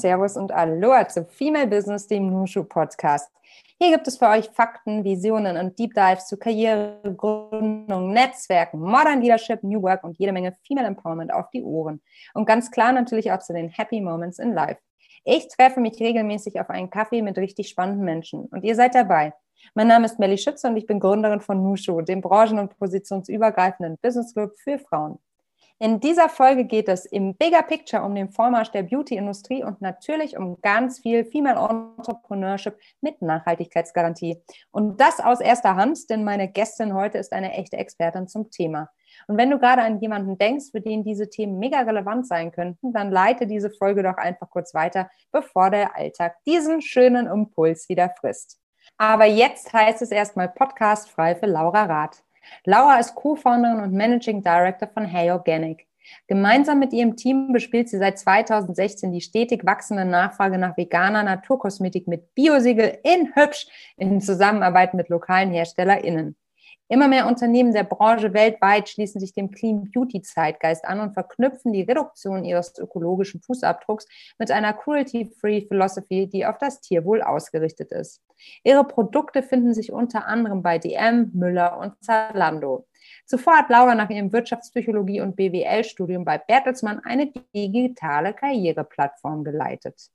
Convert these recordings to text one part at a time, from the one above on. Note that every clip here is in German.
Servus und Aloha zu Female Business, dem Nushu Podcast. Hier gibt es für euch Fakten, Visionen und Deep Dives zu Karriere, Gründung, Netzwerken, Modern Leadership, New Work und jede Menge Female Empowerment auf die Ohren. Und ganz klar natürlich auch zu den Happy Moments in Life. Ich treffe mich regelmäßig auf einen Kaffee mit richtig spannenden Menschen und ihr seid dabei. Mein Name ist Melly Schütze und ich bin Gründerin von Nushu, dem branchen- und positionsübergreifenden Business Club für Frauen. In dieser Folge geht es im Bigger Picture um den Vormarsch der Beauty-Industrie und natürlich um ganz viel Female Entrepreneurship mit Nachhaltigkeitsgarantie. Und das aus erster Hand, denn meine Gästin heute ist eine echte Expertin zum Thema. Und wenn du gerade an jemanden denkst, für den diese Themen mega relevant sein könnten, dann leite diese Folge doch einfach kurz weiter, bevor der Alltag diesen schönen Impuls wieder frisst. Aber jetzt heißt es erstmal Podcast frei für Laura Rath. Laura ist Co-Founderin und Managing Director von Hey Organic. Gemeinsam mit ihrem Team bespielt sie seit 2016 die stetig wachsende Nachfrage nach veganer Naturkosmetik mit Biosiegel in hübsch in Zusammenarbeit mit lokalen HerstellerInnen. Immer mehr Unternehmen der Branche weltweit schließen sich dem Clean Beauty Zeitgeist an und verknüpfen die Reduktion ihres ökologischen Fußabdrucks mit einer Cruelty-Free Philosophy, die auf das Tierwohl ausgerichtet ist. Ihre Produkte finden sich unter anderem bei DM, Müller und Zalando. Zuvor hat Laura nach ihrem Wirtschaftspsychologie- und BWL-Studium bei Bertelsmann eine digitale Karriereplattform geleitet.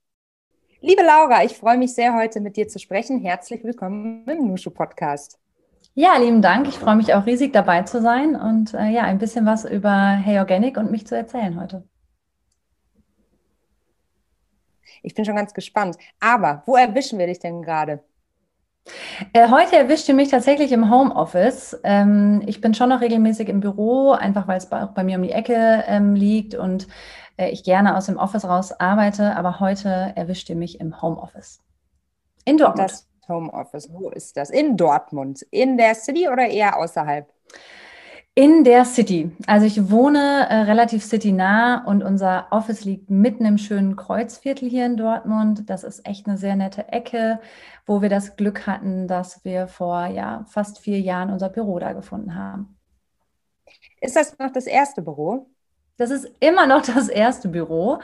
Liebe Laura, ich freue mich sehr, heute mit dir zu sprechen. Herzlich willkommen im Nushu Podcast. Ja, lieben Dank. Ich freue mich auch riesig dabei zu sein und äh, ja, ein bisschen was über Hey Organic und mich zu erzählen heute. Ich bin schon ganz gespannt. Aber wo erwischen wir dich denn gerade? Äh, heute erwischt ihr mich tatsächlich im Homeoffice. Ähm, ich bin schon noch regelmäßig im Büro, einfach weil es bei, auch bei mir um die Ecke ähm, liegt und äh, ich gerne aus dem Office raus arbeite. Aber heute erwischt ihr mich im Homeoffice. In Dortmund. Das Homeoffice, wo ist das? In Dortmund, in der City oder eher außerhalb? In der City. Also ich wohne äh, relativ citynah und unser Office liegt mitten im schönen Kreuzviertel hier in Dortmund. Das ist echt eine sehr nette Ecke, wo wir das Glück hatten, dass wir vor ja, fast vier Jahren unser Büro da gefunden haben. Ist das noch das erste Büro? Das ist immer noch das erste Büro.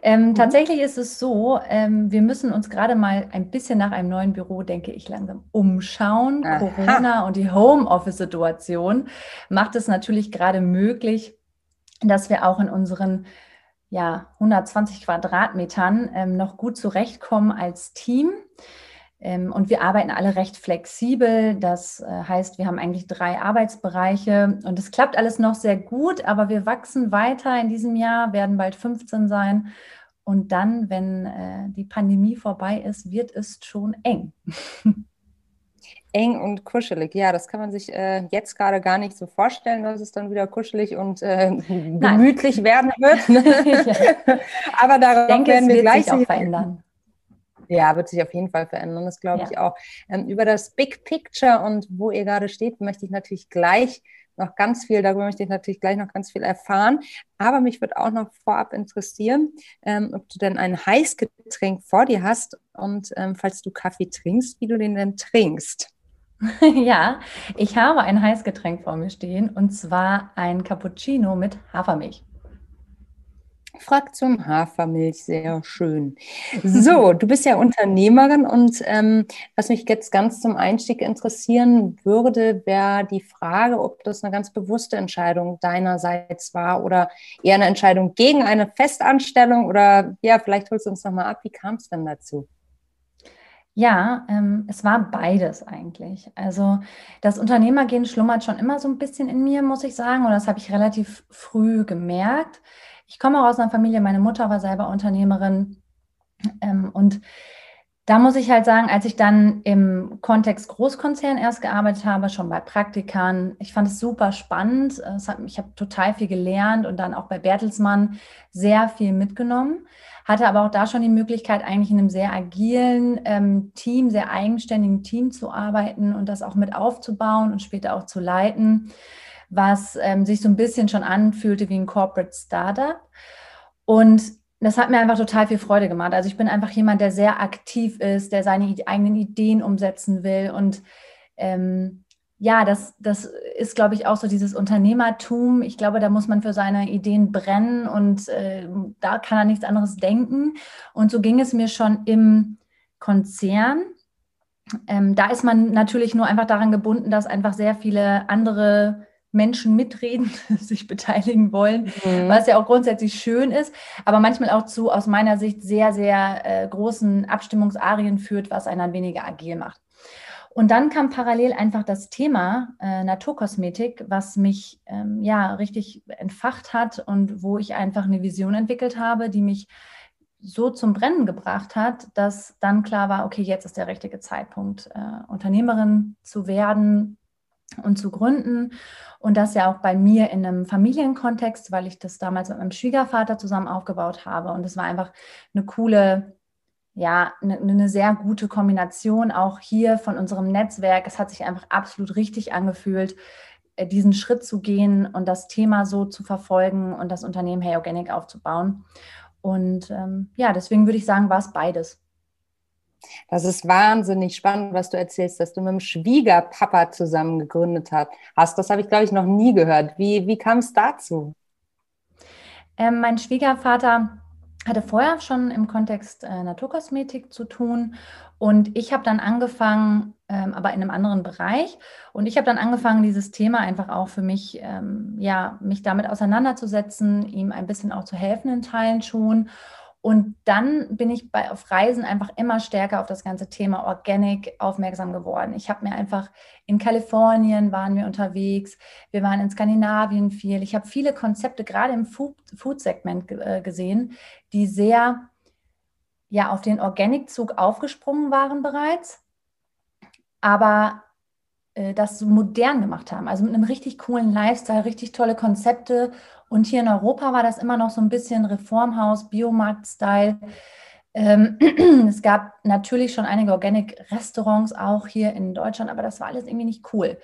Ähm, mhm. Tatsächlich ist es so, ähm, wir müssen uns gerade mal ein bisschen nach einem neuen Büro, denke ich, langsam umschauen. Aha. Corona und die Homeoffice-Situation macht es natürlich gerade möglich, dass wir auch in unseren ja, 120 Quadratmetern ähm, noch gut zurechtkommen als Team. Ähm, und wir arbeiten alle recht flexibel. Das äh, heißt, wir haben eigentlich drei Arbeitsbereiche und es klappt alles noch sehr gut, aber wir wachsen weiter in diesem Jahr, werden bald 15 sein. Und dann, wenn äh, die Pandemie vorbei ist, wird es schon eng. eng und kuschelig. Ja, das kann man sich äh, jetzt gerade gar nicht so vorstellen, dass es dann wieder kuschelig und äh, gemütlich werden wird. ja. Aber darauf denke, werden wir gleich auch verändern. Ja, wird sich auf jeden Fall verändern, das glaube ja. ich auch. Ähm, über das Big Picture und wo ihr gerade steht, möchte ich natürlich gleich noch ganz viel, darüber möchte ich natürlich gleich noch ganz viel erfahren. Aber mich würde auch noch vorab interessieren, ähm, ob du denn ein Heißgetränk vor dir hast und ähm, falls du Kaffee trinkst, wie du den denn trinkst. Ja, ich habe ein Heißgetränk vor mir stehen und zwar ein Cappuccino mit Hafermilch. Fraktion Hafermilch, sehr schön. So, du bist ja Unternehmerin und ähm, was mich jetzt ganz zum Einstieg interessieren würde, wäre die Frage, ob das eine ganz bewusste Entscheidung deinerseits war oder eher eine Entscheidung gegen eine Festanstellung oder ja, vielleicht holst du uns nochmal ab, wie kam es denn dazu? Ja, ähm, es war beides eigentlich. Also das Unternehmergehen schlummert schon immer so ein bisschen in mir, muss ich sagen, und das habe ich relativ früh gemerkt. Ich komme aus einer Familie, meine Mutter war selber Unternehmerin. Ähm, und da muss ich halt sagen, als ich dann im Kontext Großkonzern erst gearbeitet habe, schon bei Praktikern, ich fand es super spannend. Hat, ich habe total viel gelernt und dann auch bei Bertelsmann sehr viel mitgenommen. Hatte aber auch da schon die Möglichkeit, eigentlich in einem sehr agilen ähm, Team, sehr eigenständigen Team zu arbeiten und das auch mit aufzubauen und später auch zu leiten was ähm, sich so ein bisschen schon anfühlte wie ein Corporate Startup. Und das hat mir einfach total viel Freude gemacht. Also ich bin einfach jemand, der sehr aktiv ist, der seine eigenen Ideen umsetzen will und ähm, ja, das, das ist, glaube ich, auch so dieses Unternehmertum. Ich glaube, da muss man für seine Ideen brennen und äh, da kann er nichts anderes denken. Und so ging es mir schon im Konzern. Ähm, da ist man natürlich nur einfach daran gebunden, dass einfach sehr viele andere Menschen mitreden, sich beteiligen wollen, mhm. was ja auch grundsätzlich schön ist, aber manchmal auch zu aus meiner Sicht sehr, sehr äh, großen Abstimmungsarien führt, was einen dann weniger agil macht. Und dann kam parallel einfach das Thema äh, Naturkosmetik, was mich ähm, ja richtig entfacht hat und wo ich einfach eine Vision entwickelt habe, die mich so zum Brennen gebracht hat, dass dann klar war, okay, jetzt ist der richtige Zeitpunkt, äh, Unternehmerin zu werden und zu gründen. Und das ja auch bei mir in einem Familienkontext, weil ich das damals mit meinem Schwiegervater zusammen aufgebaut habe. Und es war einfach eine coole ja, eine, eine sehr gute Kombination auch hier von unserem Netzwerk. Es hat sich einfach absolut richtig angefühlt, äh, diesen Schritt zu gehen und das Thema so zu verfolgen und das Unternehmen Hey Organic aufzubauen. Und ähm, ja, deswegen würde ich sagen, war es beides. Das ist wahnsinnig spannend, was du erzählst, dass du mit dem Schwiegerpapa zusammen gegründet hast. Das habe ich, glaube ich, noch nie gehört. Wie, wie kam es dazu? Ähm, mein Schwiegervater hatte vorher schon im Kontext äh, Naturkosmetik zu tun und ich habe dann angefangen, ähm, aber in einem anderen Bereich und ich habe dann angefangen, dieses Thema einfach auch für mich, ähm, ja, mich damit auseinanderzusetzen, ihm ein bisschen auch zu helfen in Teilen schon und dann bin ich bei, auf Reisen einfach immer stärker auf das ganze Thema Organic aufmerksam geworden. Ich habe mir einfach in Kalifornien waren wir unterwegs, wir waren in Skandinavien viel. Ich habe viele Konzepte gerade im Food-Segment äh, gesehen, die sehr ja auf den Organic-Zug aufgesprungen waren bereits, aber das so modern gemacht haben. Also mit einem richtig coolen Lifestyle, richtig tolle Konzepte und hier in Europa war das immer noch so ein bisschen Reformhaus, Biomarkt-Style. Ähm, es gab natürlich schon einige Organic-Restaurants auch hier in Deutschland, aber das war alles irgendwie nicht cool.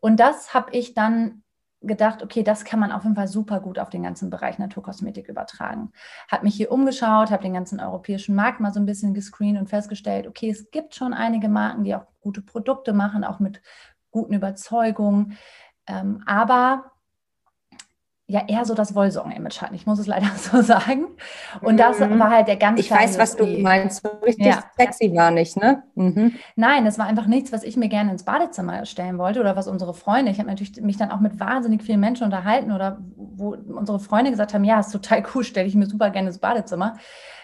Und das habe ich dann gedacht, okay, das kann man auf jeden Fall super gut auf den ganzen Bereich Naturkosmetik übertragen. Habe mich hier umgeschaut, habe den ganzen europäischen Markt mal so ein bisschen gescreent und festgestellt, okay, es gibt schon einige Marken, die auch gute Produkte machen, auch mit guten Überzeugungen. Ähm, aber ja eher so das Wollsocken-Image hatten. Ich muss es leider so sagen. Und das mhm. war halt der ganz Ich weiß, was du meinst. So richtig ja. sexy war nicht, ne? Mhm. Nein, es war einfach nichts, was ich mir gerne ins Badezimmer stellen wollte oder was unsere Freunde. Ich habe natürlich mich dann auch mit wahnsinnig vielen Menschen unterhalten oder wo unsere Freunde gesagt haben, ja, ist total cool, stelle ich mir super gerne ins Badezimmer.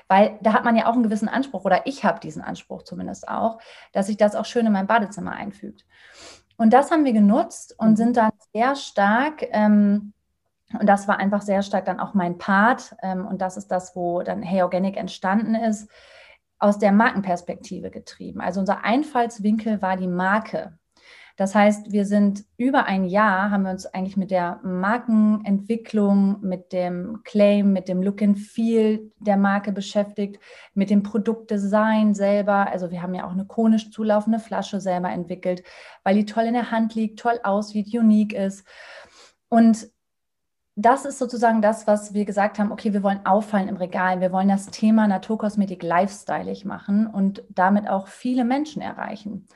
Weil da hat man ja auch einen gewissen Anspruch oder ich habe diesen Anspruch zumindest auch, dass sich das auch schön in mein Badezimmer einfügt. Und das haben wir genutzt und mhm. sind dann sehr stark ähm, und das war einfach sehr stark dann auch mein Part. Ähm, und das ist das, wo dann Hey Organic entstanden ist, aus der Markenperspektive getrieben. Also unser Einfallswinkel war die Marke. Das heißt, wir sind über ein Jahr, haben wir uns eigentlich mit der Markenentwicklung, mit dem Claim, mit dem Look and Feel der Marke beschäftigt, mit dem Produktdesign selber. Also wir haben ja auch eine konisch zulaufende Flasche selber entwickelt, weil die toll in der Hand liegt, toll aussieht, unique ist. Und das ist sozusagen das, was wir gesagt haben, okay, wir wollen auffallen im Regal, wir wollen das Thema Naturkosmetik lifestyleig machen und damit auch viele Menschen erreichen.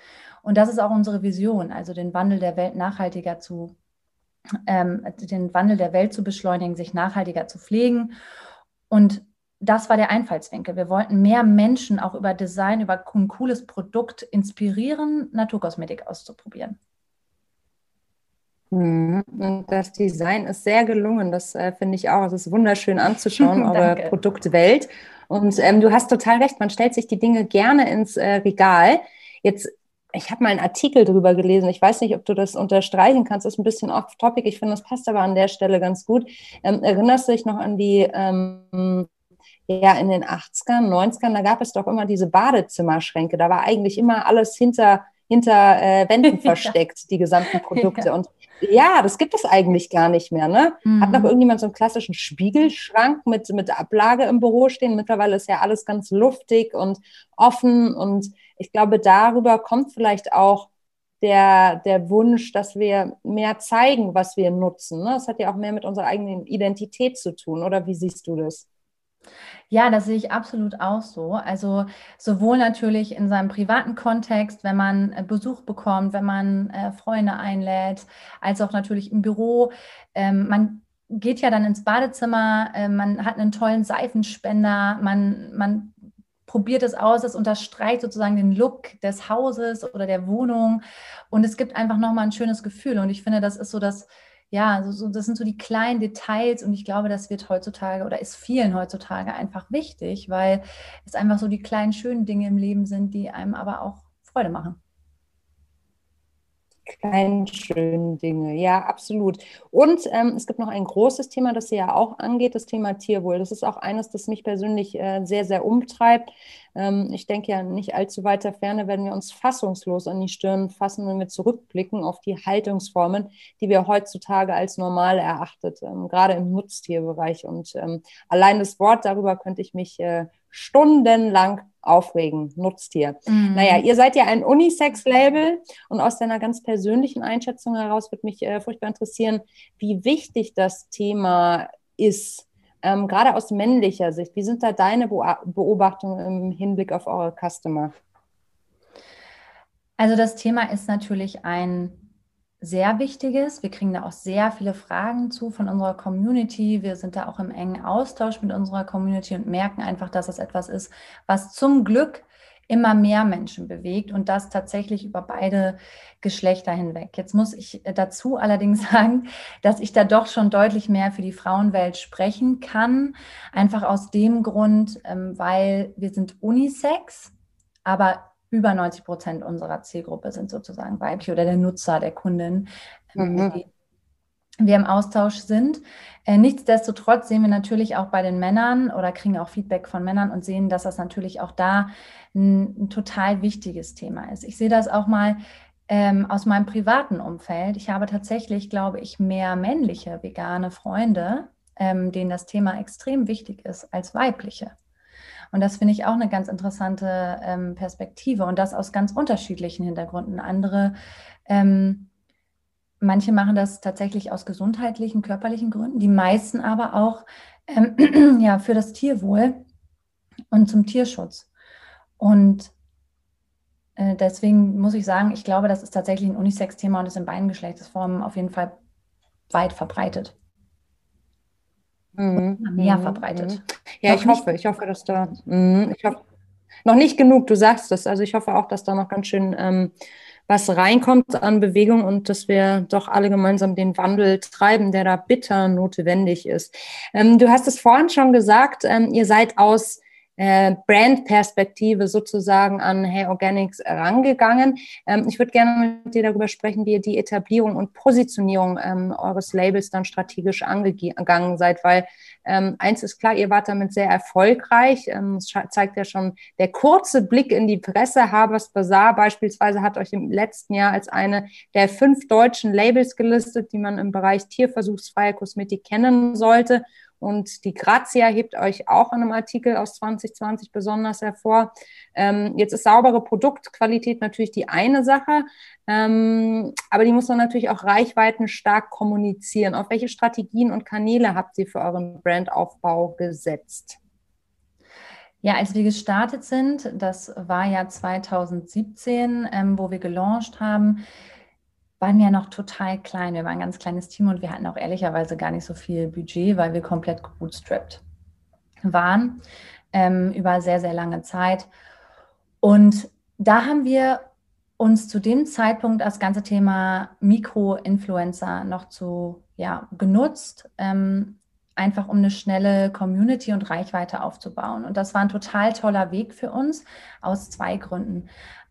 Und das ist auch unsere Vision, also den Wandel der Welt nachhaltiger zu, ähm, den Wandel der Welt zu beschleunigen, sich nachhaltiger zu pflegen. Und das war der Einfallswinkel. Wir wollten mehr Menschen auch über Design, über ein cooles Produkt inspirieren, Naturkosmetik auszuprobieren. Mhm. Und das Design ist sehr gelungen. Das äh, finde ich auch. Es ist wunderschön anzuschauen, eure Produktwelt. Und ähm, du hast total recht, man stellt sich die Dinge gerne ins äh, Regal. Jetzt, ich habe mal einen Artikel drüber gelesen. Ich weiß nicht, ob du das unterstreichen kannst. Das ist ein bisschen off-topic. Ich finde, das passt aber an der Stelle ganz gut. Ähm, erinnerst du dich noch an die, ähm, ja, in den 80ern, 90ern, da gab es doch immer diese Badezimmerschränke. Da war eigentlich immer alles hinter hinter äh, Wänden versteckt, die gesamten Produkte. Und ja, das gibt es eigentlich gar nicht mehr. Ne? Mhm. Hat noch irgendjemand so einen klassischen Spiegelschrank mit, mit Ablage im Büro stehen? Mittlerweile ist ja alles ganz luftig und offen. Und ich glaube, darüber kommt vielleicht auch der, der Wunsch, dass wir mehr zeigen, was wir nutzen. Ne? Das hat ja auch mehr mit unserer eigenen Identität zu tun. Oder wie siehst du das? Ja, das sehe ich absolut auch so. Also sowohl natürlich in seinem privaten Kontext, wenn man äh, Besuch bekommt, wenn man äh, Freunde einlädt, als auch natürlich im Büro. Ähm, man geht ja dann ins Badezimmer, äh, man hat einen tollen Seifenspender, man, man probiert es aus, es unterstreicht sozusagen den Look des Hauses oder der Wohnung und es gibt einfach nochmal ein schönes Gefühl und ich finde, das ist so das, ja, so, so, das sind so die kleinen Details und ich glaube, das wird heutzutage oder ist vielen heutzutage einfach wichtig, weil es einfach so die kleinen schönen Dinge im Leben sind, die einem aber auch Freude machen kleinen schönen Dinge. Ja, absolut. Und ähm, es gibt noch ein großes Thema, das Sie ja auch angeht, das Thema Tierwohl. Das ist auch eines, das mich persönlich äh, sehr, sehr umtreibt. Ähm, ich denke ja, nicht allzu weiter Ferne werden wir uns fassungslos an die Stirn fassen, wenn wir zurückblicken auf die Haltungsformen, die wir heutzutage als normal erachtet, ähm, gerade im Nutztierbereich. Und ähm, allein das Wort darüber könnte ich mich äh, stundenlang aufregen, Nutztier. Mhm. Naja, ihr seid ja ein Unisex-Label und aus deiner ganz persönlichen Einschätzung heraus würde mich äh, furchtbar interessieren, wie wichtig das Thema ist, ähm, gerade aus männlicher Sicht. Wie sind da deine Beobachtungen im Hinblick auf eure Customer? Also das Thema ist natürlich ein sehr wichtiges. Wir kriegen da auch sehr viele Fragen zu von unserer Community. Wir sind da auch im engen Austausch mit unserer Community und merken einfach, dass es etwas ist, was zum Glück immer mehr Menschen bewegt und das tatsächlich über beide Geschlechter hinweg. Jetzt muss ich dazu allerdings sagen, dass ich da doch schon deutlich mehr für die Frauenwelt sprechen kann. Einfach aus dem Grund, ähm, weil wir sind Unisex, aber über 90 Prozent unserer Zielgruppe sind sozusagen weiblich oder der Nutzer, der Kundin, ähm, mhm. die wir im Austausch sind. Äh, nichtsdestotrotz sehen wir natürlich auch bei den Männern oder kriegen auch Feedback von Männern und sehen, dass das natürlich auch da ein, ein total wichtiges Thema ist. Ich sehe das auch mal ähm, aus meinem privaten Umfeld. Ich habe tatsächlich, glaube ich, mehr männliche vegane Freunde, ähm, denen das Thema extrem wichtig ist, als weibliche. Und das finde ich auch eine ganz interessante ähm, Perspektive und das aus ganz unterschiedlichen Hintergründen. Andere, ähm, manche machen das tatsächlich aus gesundheitlichen, körperlichen Gründen, die meisten aber auch ähm, ja, für das Tierwohl und zum Tierschutz. Und äh, deswegen muss ich sagen, ich glaube, das ist tatsächlich ein Unisex-Thema und ist in beiden Geschlechtsformen auf jeden Fall weit verbreitet mhm. mehr mhm. verbreitet. Mhm. Ja, noch ich hoffe, ich hoffe, dass da, mh, ich hoffe, noch nicht genug, du sagst es. Also ich hoffe auch, dass da noch ganz schön ähm, was reinkommt an Bewegung und dass wir doch alle gemeinsam den Wandel treiben, der da bitter notwendig ist. Ähm, du hast es vorhin schon gesagt, ähm, ihr seid aus äh, Brand-Perspektive sozusagen an Hey Organics rangegangen. Ähm, ich würde gerne mit dir darüber sprechen, wie ihr die Etablierung und Positionierung ähm, eures Labels dann strategisch angegangen seid, weil ähm, eins ist klar, ihr wart damit sehr erfolgreich. Ähm, es zeigt ja schon der kurze Blick in die Presse. Habers Bazaar beispielsweise hat euch im letzten Jahr als eine der fünf deutschen Labels gelistet, die man im Bereich tierversuchsfreie Kosmetik kennen sollte. Und die Grazia hebt euch auch in einem Artikel aus 2020 besonders hervor. Ähm, jetzt ist saubere Produktqualität natürlich die eine Sache, ähm, aber die muss man natürlich auch reichweiten stark kommunizieren. Auf welche Strategien und Kanäle habt ihr für euren Brandaufbau gesetzt? Ja, als wir gestartet sind, das war ja 2017, ähm, wo wir gelauncht haben, waren wir noch total klein. Wir waren ein ganz kleines Team und wir hatten auch ehrlicherweise gar nicht so viel Budget, weil wir komplett gebootstrapped waren ähm, über sehr, sehr lange Zeit. Und da haben wir uns zu dem Zeitpunkt das ganze Thema Mikro-Influencer noch zu ja, genutzt, ähm, einfach um eine schnelle Community und Reichweite aufzubauen. Und das war ein total toller Weg für uns aus zwei Gründen.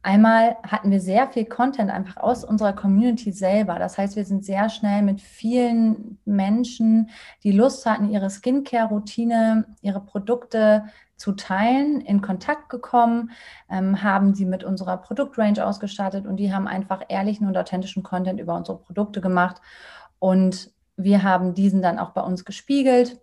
Einmal hatten wir sehr viel Content einfach aus unserer Community selber. Das heißt, wir sind sehr schnell mit vielen Menschen, die Lust hatten, ihre Skincare-Routine, ihre Produkte zu teilen, in Kontakt gekommen, ähm, haben sie mit unserer Produktrange ausgestattet und die haben einfach ehrlichen und authentischen Content über unsere Produkte gemacht. Und wir haben diesen dann auch bei uns gespiegelt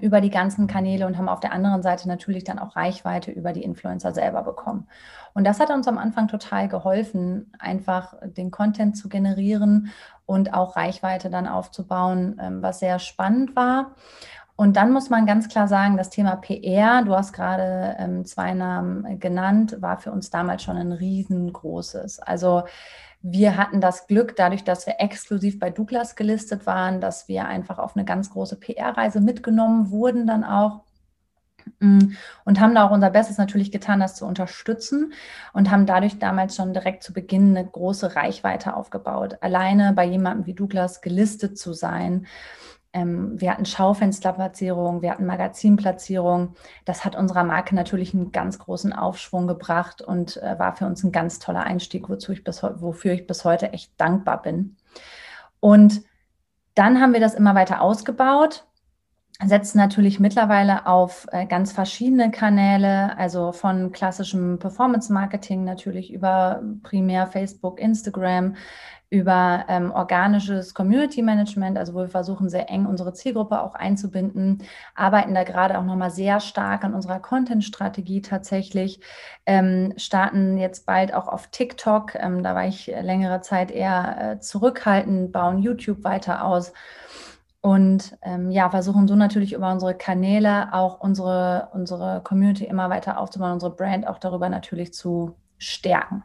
über die ganzen Kanäle und haben auf der anderen Seite natürlich dann auch Reichweite über die Influencer selber bekommen. Und das hat uns am Anfang total geholfen, einfach den Content zu generieren und auch Reichweite dann aufzubauen, ähm, was sehr spannend war. Und dann muss man ganz klar sagen, das Thema PR, du hast gerade ähm, zwei Namen genannt, war für uns damals schon ein riesengroßes. Also wir hatten das Glück, dadurch, dass wir exklusiv bei Douglas gelistet waren, dass wir einfach auf eine ganz große PR-Reise mitgenommen wurden dann auch mm, und haben da auch unser Bestes natürlich getan, das zu unterstützen und haben dadurch damals schon direkt zu Beginn eine große Reichweite aufgebaut. Alleine bei jemandem wie Douglas gelistet zu sein, ähm, wir hatten Schaufensterplatzierungen, wir hatten Magazinplatzierungen. Das hat unserer Marke natürlich einen ganz großen Aufschwung gebracht und äh, war für uns ein ganz toller Einstieg, wozu ich bis, wofür ich bis heute echt dankbar bin. Und dann haben wir das immer weiter ausgebaut setzen natürlich mittlerweile auf äh, ganz verschiedene Kanäle, also von klassischem Performance-Marketing natürlich über primär Facebook, Instagram, über ähm, organisches Community Management, also wo wir versuchen, sehr eng unsere Zielgruppe auch einzubinden, arbeiten da gerade auch nochmal sehr stark an unserer Content-Strategie tatsächlich, ähm, starten jetzt bald auch auf TikTok, ähm, da war ich längere Zeit eher äh, zurückhaltend, bauen YouTube weiter aus und ähm, ja, versuchen so natürlich über unsere Kanäle auch unsere, unsere Community immer weiter aufzubauen, unsere Brand auch darüber natürlich zu stärken.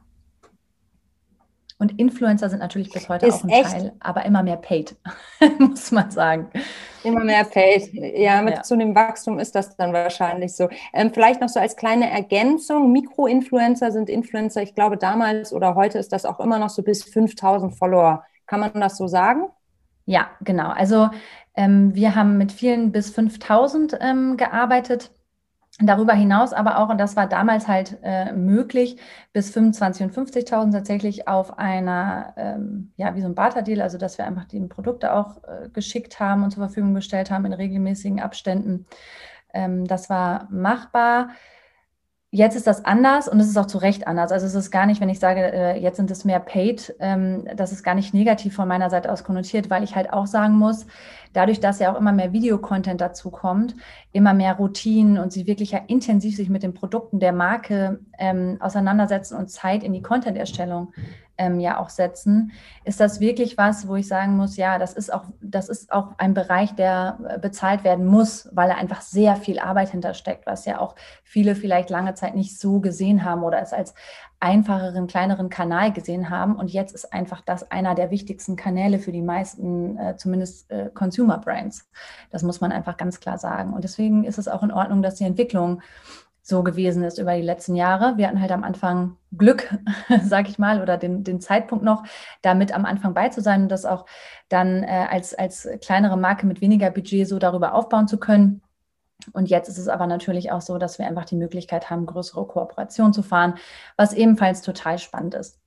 Und Influencer sind natürlich bis heute ist auch ein echt? Teil, aber immer mehr paid, muss man sagen. Immer mehr paid. Ja, mit ja. zunehmendem Wachstum ist das dann wahrscheinlich so. Ähm, vielleicht noch so als kleine Ergänzung: Mikroinfluencer sind Influencer. Ich glaube, damals oder heute ist das auch immer noch so bis 5000 Follower. Kann man das so sagen? Ja, genau. Also ähm, wir haben mit vielen bis 5000 ähm, gearbeitet. Darüber hinaus aber auch, und das war damals halt äh, möglich, bis 25 und 50.000 tatsächlich auf einer, ähm, ja, wie so ein Barter-Deal, also dass wir einfach die Produkte auch äh, geschickt haben und zur Verfügung gestellt haben in regelmäßigen Abständen. Ähm, das war machbar. Jetzt ist das anders und es ist auch zu Recht anders. Also es ist gar nicht, wenn ich sage, äh, jetzt sind es mehr paid, ähm, das ist gar nicht negativ von meiner Seite aus konnotiert, weil ich halt auch sagen muss, dadurch, dass ja auch immer mehr Videocontent dazu kommt, immer mehr Routinen und sie wirklich ja intensiv sich mit den Produkten der Marke ähm, auseinandersetzen und Zeit in die Content-Erstellung ähm, ja auch setzen, ist das wirklich was, wo ich sagen muss, ja, das ist auch, das ist auch ein Bereich, der äh, bezahlt werden muss, weil da einfach sehr viel Arbeit hintersteckt, was ja auch viele vielleicht lange Zeit nicht so gesehen haben oder es als einfacheren, kleineren Kanal gesehen haben. Und jetzt ist einfach das einer der wichtigsten Kanäle für die meisten, äh, zumindest äh, Consumer Brands. Das muss man einfach ganz klar sagen. Und deswegen ist es auch in Ordnung, dass die Entwicklung so gewesen ist über die letzten Jahre. Wir hatten halt am Anfang Glück, sag ich mal, oder den, den Zeitpunkt noch, damit am Anfang bei zu sein und das auch dann äh, als, als kleinere Marke mit weniger Budget so darüber aufbauen zu können. Und jetzt ist es aber natürlich auch so, dass wir einfach die Möglichkeit haben, größere Kooperationen zu fahren, was ebenfalls total spannend ist.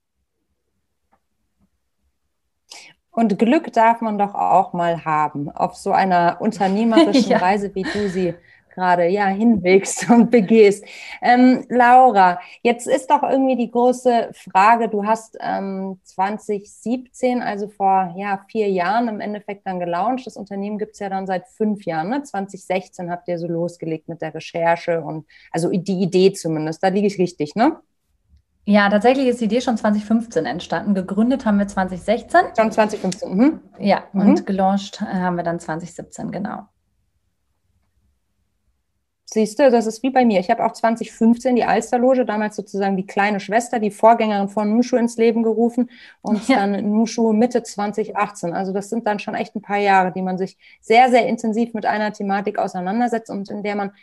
Und Glück darf man doch auch mal haben auf so einer unternehmerischen ja. Reise, wie du sie gerade ja hinwegst und begehst. Ähm, Laura, jetzt ist doch irgendwie die große Frage, du hast ähm, 2017, also vor ja, vier Jahren im Endeffekt dann gelauncht. Das Unternehmen gibt es ja dann seit fünf Jahren. Ne? 2016 habt ihr so losgelegt mit der Recherche und also die Idee zumindest. Da liege ich richtig, ne? Ja, tatsächlich ist die Idee schon 2015 entstanden. Gegründet haben wir 2016. Schon 2015. Mhm. Ja, mhm. und gelauncht äh, haben wir dann 2017, genau. Siehst du, das ist wie bei mir. Ich habe auch 2015 die Alsterloge, damals sozusagen die kleine Schwester, die Vorgängerin von Nushu ins Leben gerufen und ja. dann Nushu Mitte 2018. Also das sind dann schon echt ein paar Jahre, die man sich sehr, sehr intensiv mit einer Thematik auseinandersetzt und in der man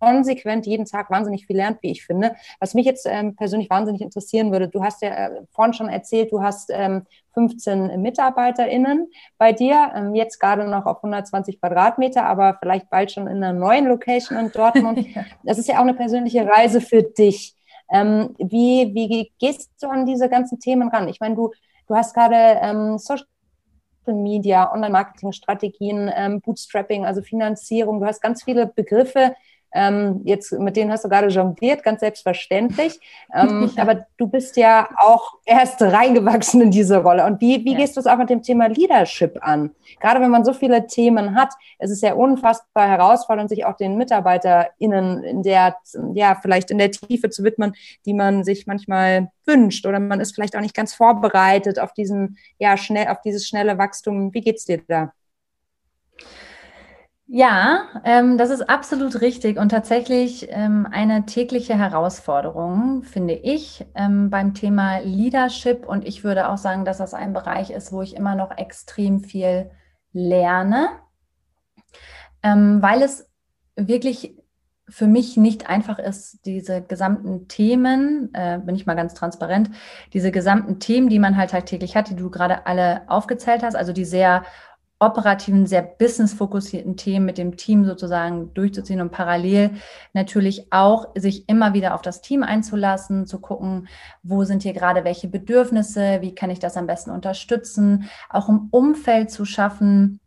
konsequent jeden Tag wahnsinnig viel lernt, wie ich finde. Was mich jetzt ähm, persönlich wahnsinnig interessieren würde, du hast ja äh, vorhin schon erzählt, du hast ähm, 15 MitarbeiterInnen bei dir, ähm, jetzt gerade noch auf 120 Quadratmeter, aber vielleicht bald schon in einer neuen Location in Dortmund. Das ist ja auch eine persönliche Reise für dich. Ähm, wie, wie gehst du an diese ganzen Themen ran? Ich meine, du, du hast gerade ähm, Social Media, Online-Marketing-Strategien, ähm, Bootstrapping, also Finanzierung. Du hast ganz viele Begriffe, ähm, jetzt mit denen hast du gerade jongliert, ganz selbstverständlich. Ähm, ja. Aber du bist ja auch erst reingewachsen in diese Rolle. Und wie, wie ja. gehst du es auch mit dem Thema Leadership an? Gerade wenn man so viele Themen hat, es ist ja unfassbar herausfordernd, sich auch den MitarbeiterInnen in der, ja, vielleicht in der Tiefe zu widmen, die man sich manchmal wünscht. Oder man ist vielleicht auch nicht ganz vorbereitet auf diesen, ja, schnell, auf dieses schnelle Wachstum. Wie geht's dir da? Ja, ähm, das ist absolut richtig und tatsächlich ähm, eine tägliche Herausforderung, finde ich, ähm, beim Thema Leadership. Und ich würde auch sagen, dass das ein Bereich ist, wo ich immer noch extrem viel lerne, ähm, weil es wirklich für mich nicht einfach ist, diese gesamten Themen, äh, bin ich mal ganz transparent, diese gesamten Themen, die man halt tagtäglich hat, die du gerade alle aufgezählt hast, also die sehr operativen, sehr businessfokussierten Themen mit dem Team sozusagen durchzuziehen und parallel natürlich auch sich immer wieder auf das Team einzulassen, zu gucken, wo sind hier gerade welche Bedürfnisse, wie kann ich das am besten unterstützen, auch im Umfeld zu schaffen,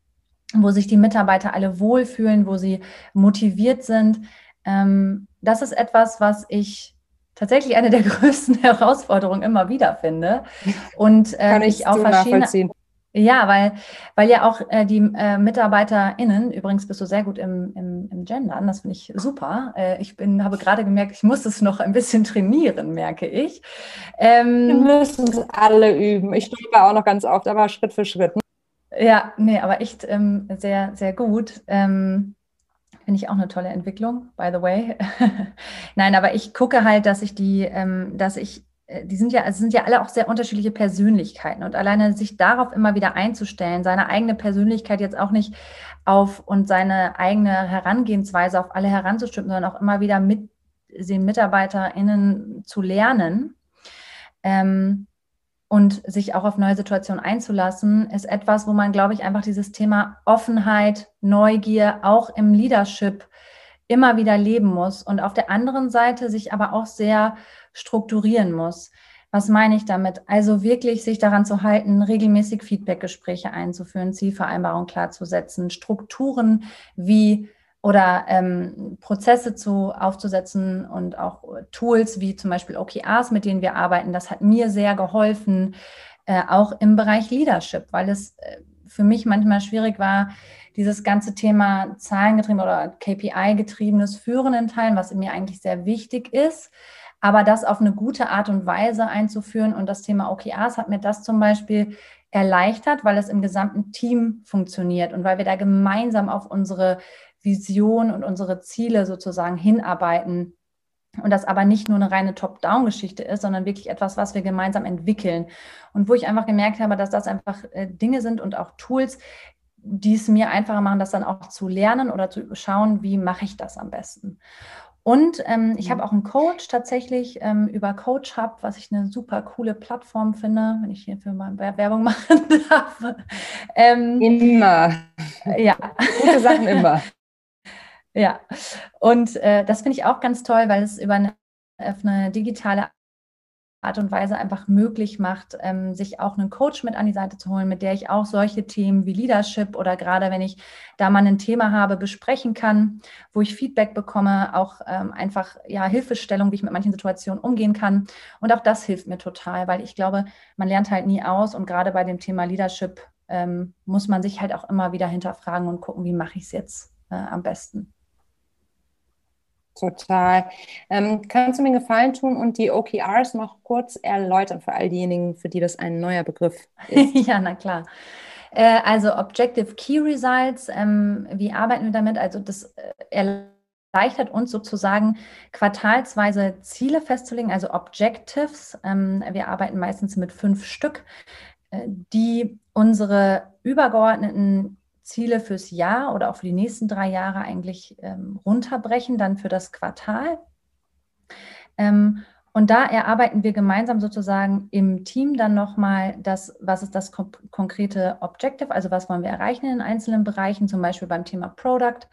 wo sich die Mitarbeiter alle wohlfühlen, wo sie motiviert sind. Ähm, das ist etwas, was ich tatsächlich eine der größten Herausforderungen immer wieder finde. Und äh, ich, ich auch verschiedene ja, weil, weil ja auch äh, die äh, MitarbeiterInnen, übrigens bist du sehr gut im, im, im Gendern, das finde ich super. Äh, ich bin, habe gerade gemerkt, ich muss es noch ein bisschen trainieren, merke ich. Ähm, Wir müssen es alle üben. Ich stolper auch noch ganz oft, aber Schritt für Schritt. Ne? Ja, nee, aber echt ähm, sehr, sehr gut. Ähm, Finde ich auch eine tolle Entwicklung, by the way. Nein, aber ich gucke halt, dass ich die, ähm, dass ich die sind ja, also sind ja alle auch sehr unterschiedliche Persönlichkeiten. Und alleine sich darauf immer wieder einzustellen, seine eigene Persönlichkeit jetzt auch nicht auf und seine eigene Herangehensweise auf alle heranzustimmen, sondern auch immer wieder mit den MitarbeiterInnen zu lernen ähm, und sich auch auf neue Situationen einzulassen, ist etwas, wo man, glaube ich, einfach dieses Thema Offenheit, Neugier auch im Leadership immer wieder leben muss. Und auf der anderen Seite sich aber auch sehr strukturieren muss. Was meine ich damit? Also wirklich sich daran zu halten, regelmäßig Feedbackgespräche einzuführen, Zielvereinbarungen klarzusetzen, Strukturen wie oder ähm, Prozesse zu aufzusetzen und auch Tools wie zum Beispiel OKRs, mit denen wir arbeiten. Das hat mir sehr geholfen, äh, auch im Bereich Leadership, weil es äh, für mich manchmal schwierig war, dieses ganze Thema zahlengetrieben oder KPI-getriebenes Führen in Teilen, was mir eigentlich sehr wichtig ist aber das auf eine gute Art und Weise einzuführen. Und das Thema OKRs hat mir das zum Beispiel erleichtert, weil es im gesamten Team funktioniert und weil wir da gemeinsam auf unsere Vision und unsere Ziele sozusagen hinarbeiten. Und das aber nicht nur eine reine Top-Down-Geschichte ist, sondern wirklich etwas, was wir gemeinsam entwickeln. Und wo ich einfach gemerkt habe, dass das einfach äh, Dinge sind und auch Tools, die es mir einfacher machen, das dann auch zu lernen oder zu schauen, wie mache ich das am besten. Und ähm, ich habe mhm. auch einen Coach tatsächlich ähm, über Coach Hub, was ich eine super coole Plattform finde, wenn ich hierfür mal Werbung machen darf. Ähm, immer. Ja. Gute Sachen immer. Ja, und äh, das finde ich auch ganz toll, weil es über eine, eine digitale Art und Weise einfach möglich macht, ähm, sich auch einen Coach mit an die Seite zu holen, mit der ich auch solche Themen wie Leadership oder gerade wenn ich da mal ein Thema habe, besprechen kann, wo ich Feedback bekomme, auch ähm, einfach ja Hilfestellung, wie ich mit manchen Situationen umgehen kann. Und auch das hilft mir total, weil ich glaube, man lernt halt nie aus und gerade bei dem Thema Leadership ähm, muss man sich halt auch immer wieder hinterfragen und gucken, wie mache ich es jetzt äh, am besten. Total. Ähm, kannst du mir einen Gefallen tun und die OKRs noch kurz erläutern für all diejenigen, für die das ein neuer Begriff ist? ja, na klar. Äh, also Objective Key Results, ähm, wie arbeiten wir damit? Also das äh, erleichtert uns sozusagen quartalsweise Ziele festzulegen, also Objectives. Ähm, wir arbeiten meistens mit fünf Stück, äh, die unsere übergeordneten Ziele fürs Jahr oder auch für die nächsten drei Jahre eigentlich ähm, runterbrechen, dann für das Quartal. Ähm, und da erarbeiten wir gemeinsam sozusagen im Team dann nochmal das, was ist das konkrete Objective, also was wollen wir erreichen in einzelnen Bereichen, zum Beispiel beim Thema Product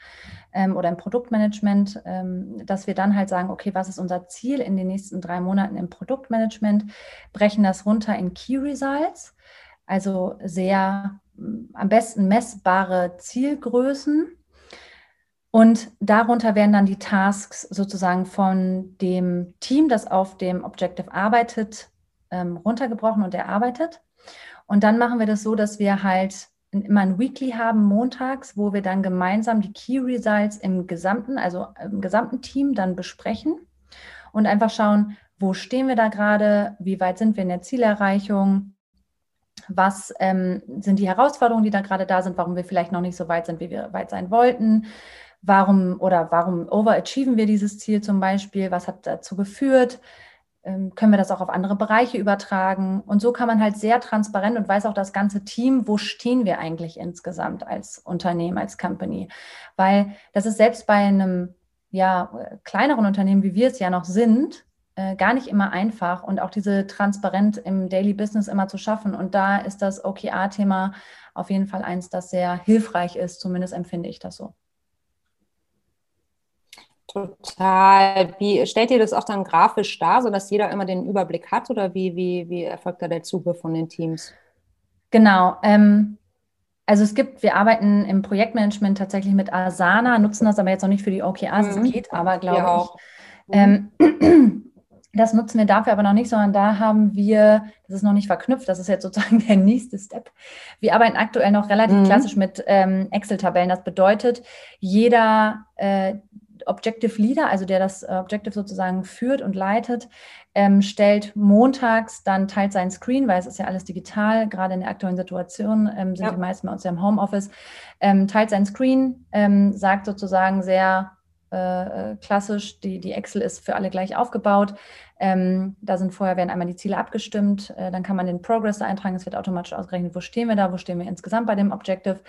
ähm, oder im Produktmanagement, ähm, dass wir dann halt sagen, okay, was ist unser Ziel in den nächsten drei Monaten im Produktmanagement, brechen das runter in Key Results, also sehr am besten messbare Zielgrößen. Und darunter werden dann die Tasks sozusagen von dem Team, das auf dem Objective arbeitet, ähm, runtergebrochen und erarbeitet. Und dann machen wir das so, dass wir halt immer ein Weekly haben, montags, wo wir dann gemeinsam die Key Results im gesamten, also im gesamten Team dann besprechen und einfach schauen, wo stehen wir da gerade, wie weit sind wir in der Zielerreichung, was ähm, sind die Herausforderungen, die da gerade da sind, warum wir vielleicht noch nicht so weit sind, wie wir weit sein wollten, warum oder warum overachieven wir dieses Ziel zum Beispiel, was hat dazu geführt, ähm, können wir das auch auf andere Bereiche übertragen. Und so kann man halt sehr transparent und weiß auch das ganze Team, wo stehen wir eigentlich insgesamt als Unternehmen, als Company. Weil das ist selbst bei einem ja, kleineren Unternehmen, wie wir es ja noch sind, äh, gar nicht immer einfach und auch diese Transparenz im Daily Business immer zu schaffen. Und da ist das OKR-Thema auf jeden Fall eins, das sehr hilfreich ist, zumindest empfinde ich das so. Total. Wie stellt ihr das auch dann grafisch dar, sodass jeder immer den Überblick hat oder wie, wie, wie erfolgt da der Zugriff von den Teams? Genau. Ähm, also es gibt, wir arbeiten im Projektmanagement tatsächlich mit Asana, nutzen das aber jetzt noch nicht für die OKRs, mhm. es geht aber, glaube ich. Mhm. Ähm, das nutzen wir dafür aber noch nicht, sondern da haben wir, das ist noch nicht verknüpft, das ist jetzt sozusagen der nächste Step. Wir arbeiten aktuell noch relativ mhm. klassisch mit ähm, Excel-Tabellen. Das bedeutet, jeder äh, Objective Leader, also der das Objective sozusagen führt und leitet, ähm, stellt montags dann teilt sein Screen, weil es ist ja alles digital, gerade in der aktuellen Situation ähm, sind ja. die meisten bei uns ja im Homeoffice, ähm, teilt sein Screen, ähm, sagt sozusagen sehr äh, klassisch, die, die Excel ist für alle gleich aufgebaut. Ähm, da sind vorher werden einmal die Ziele abgestimmt, äh, dann kann man den Progress da eintragen, es wird automatisch ausgerechnet, wo stehen wir da, wo stehen wir insgesamt bei dem Objective.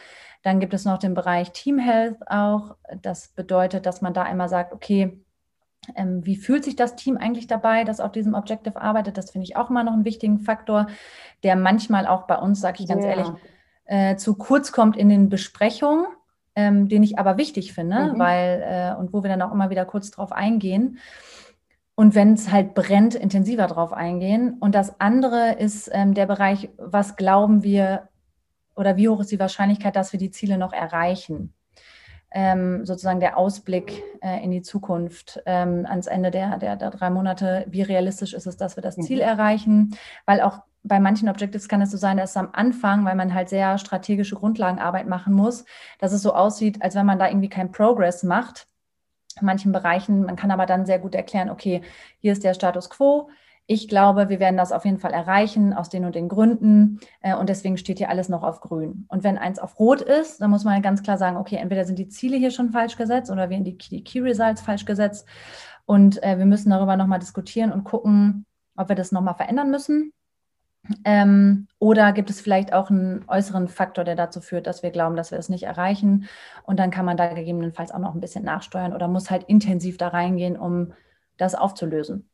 Dann gibt es noch den Bereich Team Health auch. Das bedeutet, dass man da einmal sagt, okay, ähm, wie fühlt sich das Team eigentlich dabei, das auf diesem Objective arbeitet? Das finde ich auch immer noch einen wichtigen Faktor, der manchmal auch bei uns, sage ich ganz yeah. ehrlich, äh, zu kurz kommt in den Besprechungen ähm, den ich aber wichtig finde, mhm. weil äh, und wo wir dann auch immer wieder kurz drauf eingehen. Und wenn es halt brennt, intensiver drauf eingehen. Und das andere ist ähm, der Bereich, was glauben wir oder wie hoch ist die Wahrscheinlichkeit, dass wir die Ziele noch erreichen? Ähm, sozusagen der Ausblick äh, in die Zukunft ähm, ans Ende der, der, der, drei Monate. Wie realistisch ist es, dass wir das Ziel mhm. erreichen? Weil auch bei manchen Objectives kann es so sein, dass am Anfang, weil man halt sehr strategische Grundlagenarbeit machen muss, dass es so aussieht, als wenn man da irgendwie keinen Progress macht. In manchen Bereichen, man kann aber dann sehr gut erklären, okay, hier ist der Status quo. Ich glaube, wir werden das auf jeden Fall erreichen aus den und den Gründen. Äh, und deswegen steht hier alles noch auf grün. Und wenn eins auf rot ist, dann muss man ganz klar sagen, okay, entweder sind die Ziele hier schon falsch gesetzt oder werden die Key, Results falsch gesetzt. Und äh, wir müssen darüber nochmal diskutieren und gucken, ob wir das nochmal verändern müssen ähm, oder gibt es vielleicht auch einen äußeren Faktor, der dazu führt, dass wir glauben, dass wir es nicht erreichen? Und dann kann man da gegebenenfalls auch noch ein bisschen nachsteuern oder muss halt intensiv da reingehen, um das aufzulösen.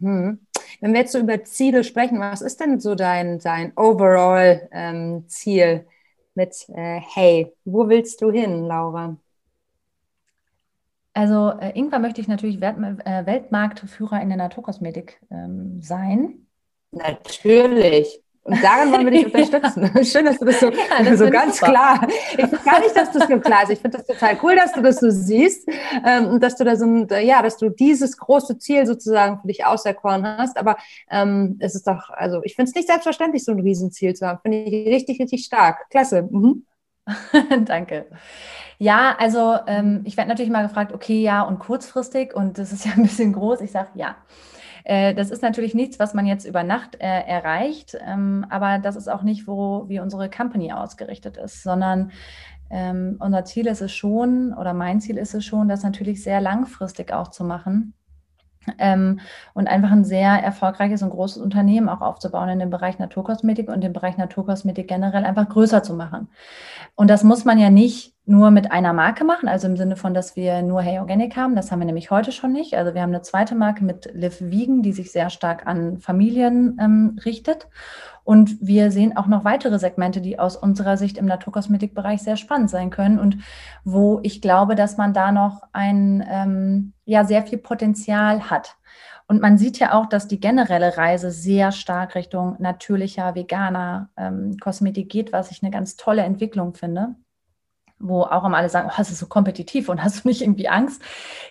Hm. Wenn wir jetzt so über Ziele sprechen, was ist denn so dein, dein Overall-Ziel ähm, mit äh, Hey? Wo willst du hin, Laura? Also äh, irgendwann möchte ich natürlich Welt, äh, Weltmarktführer in der Naturkosmetik ähm, sein. Natürlich. Und daran wollen wir dich unterstützen. Schön, dass du das so, ja, das so ganz super. klar. Ich finde gar nicht, dass du es so klar ist. Ich finde das total cool, dass du das so siehst ähm, und dass du da so ein, ja, dass du dieses große Ziel sozusagen für dich auserkoren hast. Aber ähm, es ist doch, also ich finde es nicht selbstverständlich, so ein Riesenziel zu haben. Finde ich richtig, richtig stark. Klasse. Mhm. Danke. Ja, also ähm, ich werde natürlich mal gefragt, okay, ja, und kurzfristig, und das ist ja ein bisschen groß. Ich sage, ja. Äh, das ist natürlich nichts, was man jetzt über Nacht äh, erreicht, ähm, aber das ist auch nicht, wo wie unsere Company ausgerichtet ist, sondern ähm, unser Ziel ist es schon, oder mein Ziel ist es schon, das natürlich sehr langfristig auch zu machen ähm, und einfach ein sehr erfolgreiches und großes Unternehmen auch aufzubauen in dem Bereich Naturkosmetik und den Bereich Naturkosmetik generell einfach größer zu machen. Und das muss man ja nicht nur mit einer Marke machen, also im Sinne von, dass wir nur Hey Organic haben. Das haben wir nämlich heute schon nicht. Also wir haben eine zweite Marke mit Liv Wiegen, die sich sehr stark an Familien ähm, richtet. Und wir sehen auch noch weitere Segmente, die aus unserer Sicht im Naturkosmetikbereich sehr spannend sein können und wo ich glaube, dass man da noch ein, ähm, ja, sehr viel Potenzial hat. Und man sieht ja auch, dass die generelle Reise sehr stark Richtung natürlicher, veganer ähm, Kosmetik geht, was ich eine ganz tolle Entwicklung finde wo auch immer alle sagen, oh, es ist so kompetitiv und hast du nicht irgendwie Angst?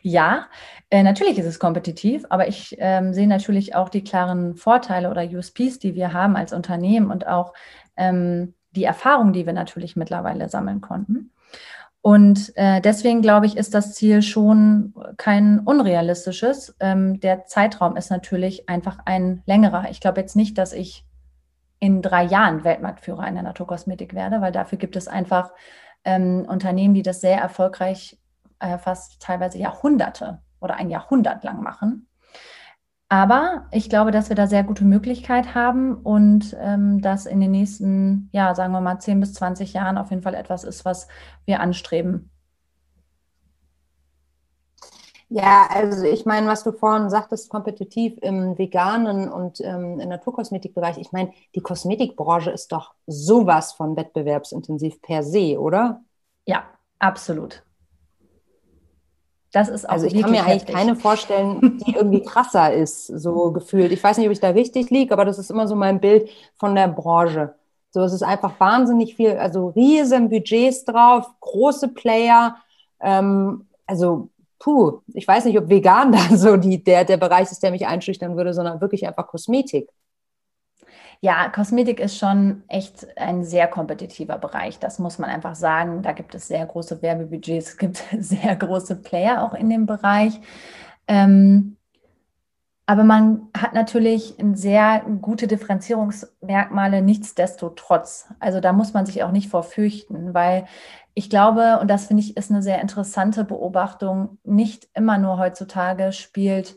Ja, äh, natürlich ist es kompetitiv, aber ich ähm, sehe natürlich auch die klaren Vorteile oder USPs, die wir haben als Unternehmen und auch ähm, die Erfahrung, die wir natürlich mittlerweile sammeln konnten. Und äh, deswegen glaube ich, ist das Ziel schon kein unrealistisches. Ähm, der Zeitraum ist natürlich einfach ein längerer. Ich glaube jetzt nicht, dass ich in drei Jahren Weltmarktführer in der Naturkosmetik werde, weil dafür gibt es einfach ähm, Unternehmen, die das sehr erfolgreich äh, fast teilweise Jahrhunderte oder ein Jahrhundert lang machen. Aber ich glaube, dass wir da sehr gute Möglichkeit haben und ähm, dass in den nächsten, ja, sagen wir mal 10 bis 20 Jahren auf jeden Fall etwas ist, was wir anstreben. Ja, also ich meine, was du vorhin sagtest, kompetitiv im veganen und ähm, im Naturkosmetikbereich. Ich meine, die Kosmetikbranche ist doch sowas von wettbewerbsintensiv per se, oder? Ja, absolut. Das ist auch Also ich kann mir heftig. eigentlich keine vorstellen, die irgendwie krasser ist, so gefühlt. Ich weiß nicht, ob ich da richtig liege, aber das ist immer so mein Bild von der Branche. So, es ist einfach wahnsinnig viel, also riesen Budgets drauf, große Player. Ähm, also, puh, ich weiß nicht, ob vegan da so die, der, der Bereich ist, der mich einschüchtern würde, sondern wirklich einfach Kosmetik. Ja, Kosmetik ist schon echt ein sehr kompetitiver Bereich. Das muss man einfach sagen. Da gibt es sehr große Werbebudgets, es gibt sehr große Player auch in dem Bereich. Ähm, aber man hat natürlich sehr gute Differenzierungsmerkmale, nichtsdestotrotz. Also da muss man sich auch nicht vor fürchten, weil ich glaube, und das finde ich ist eine sehr interessante Beobachtung, nicht immer nur heutzutage spielt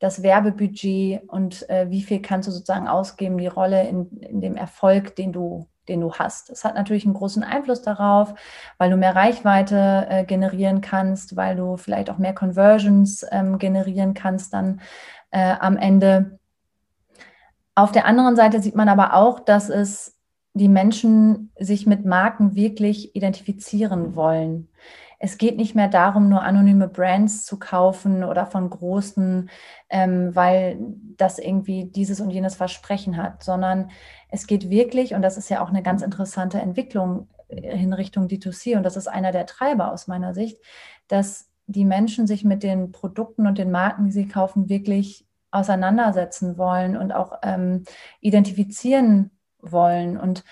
das Werbebudget und äh, wie viel kannst du sozusagen ausgeben, die Rolle in, in dem Erfolg, den du, den du hast. Es hat natürlich einen großen Einfluss darauf, weil du mehr Reichweite äh, generieren kannst, weil du vielleicht auch mehr Conversions ähm, generieren kannst dann äh, am Ende. Auf der anderen Seite sieht man aber auch, dass es die Menschen sich mit Marken wirklich identifizieren wollen. Es geht nicht mehr darum, nur anonyme Brands zu kaufen oder von großen, ähm, weil das irgendwie dieses und jenes Versprechen hat, sondern es geht wirklich, und das ist ja auch eine ganz interessante Entwicklung in Richtung D2C, und das ist einer der Treiber aus meiner Sicht, dass die Menschen sich mit den Produkten und den Marken, die sie kaufen, wirklich auseinandersetzen wollen und auch ähm, identifizieren wollen. Und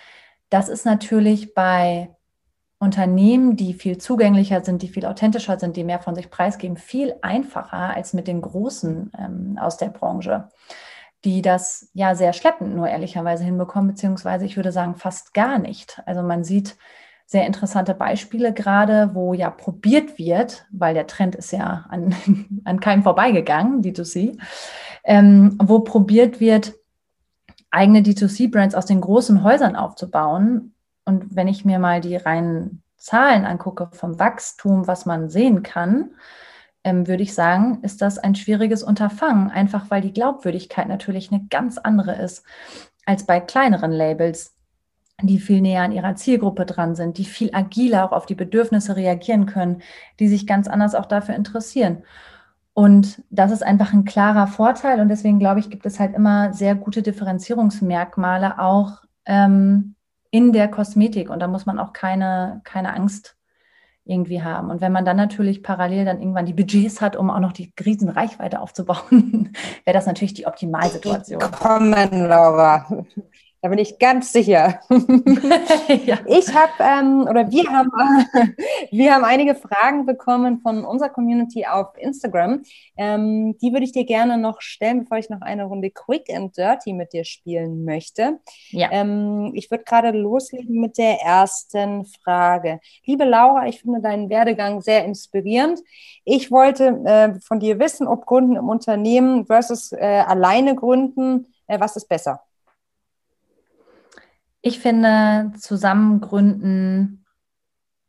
das ist natürlich bei Unternehmen, die viel zugänglicher sind, die viel authentischer sind, die mehr von sich preisgeben, viel einfacher als mit den Großen ähm, aus der Branche, die das ja sehr schleppend nur ehrlicherweise hinbekommen, beziehungsweise ich würde sagen fast gar nicht. Also man sieht sehr interessante Beispiele gerade, wo ja probiert wird, weil der Trend ist ja an, an keinem vorbeigegangen, D2C, ähm, wo probiert wird, eigene D2C-Brands aus den großen Häusern aufzubauen und wenn ich mir mal die reinen Zahlen angucke vom Wachstum, was man sehen kann, ähm, würde ich sagen, ist das ein schwieriges Unterfangen, einfach weil die Glaubwürdigkeit natürlich eine ganz andere ist als bei kleineren Labels, die viel näher an ihrer Zielgruppe dran sind, die viel agiler auch auf die Bedürfnisse reagieren können, die sich ganz anders auch dafür interessieren. Und das ist einfach ein klarer Vorteil und deswegen glaube ich, gibt es halt immer sehr gute Differenzierungsmerkmale auch ähm, in der Kosmetik und da muss man auch keine, keine Angst irgendwie haben. Und wenn man dann natürlich parallel dann irgendwann die Budgets hat, um auch noch die Riesenreichweite aufzubauen, wäre das natürlich die Optimalsituation. Kommen, Laura. Da bin ich ganz sicher. ja. Ich habe, ähm, oder wir haben, wir haben einige Fragen bekommen von unserer Community auf Instagram. Ähm, die würde ich dir gerne noch stellen, bevor ich noch eine Runde Quick and Dirty mit dir spielen möchte. Ja. Ähm, ich würde gerade loslegen mit der ersten Frage. Liebe Laura, ich finde deinen Werdegang sehr inspirierend. Ich wollte äh, von dir wissen, ob Gründen im Unternehmen versus äh, alleine gründen, äh, was ist besser? Ich finde, zusammen gründen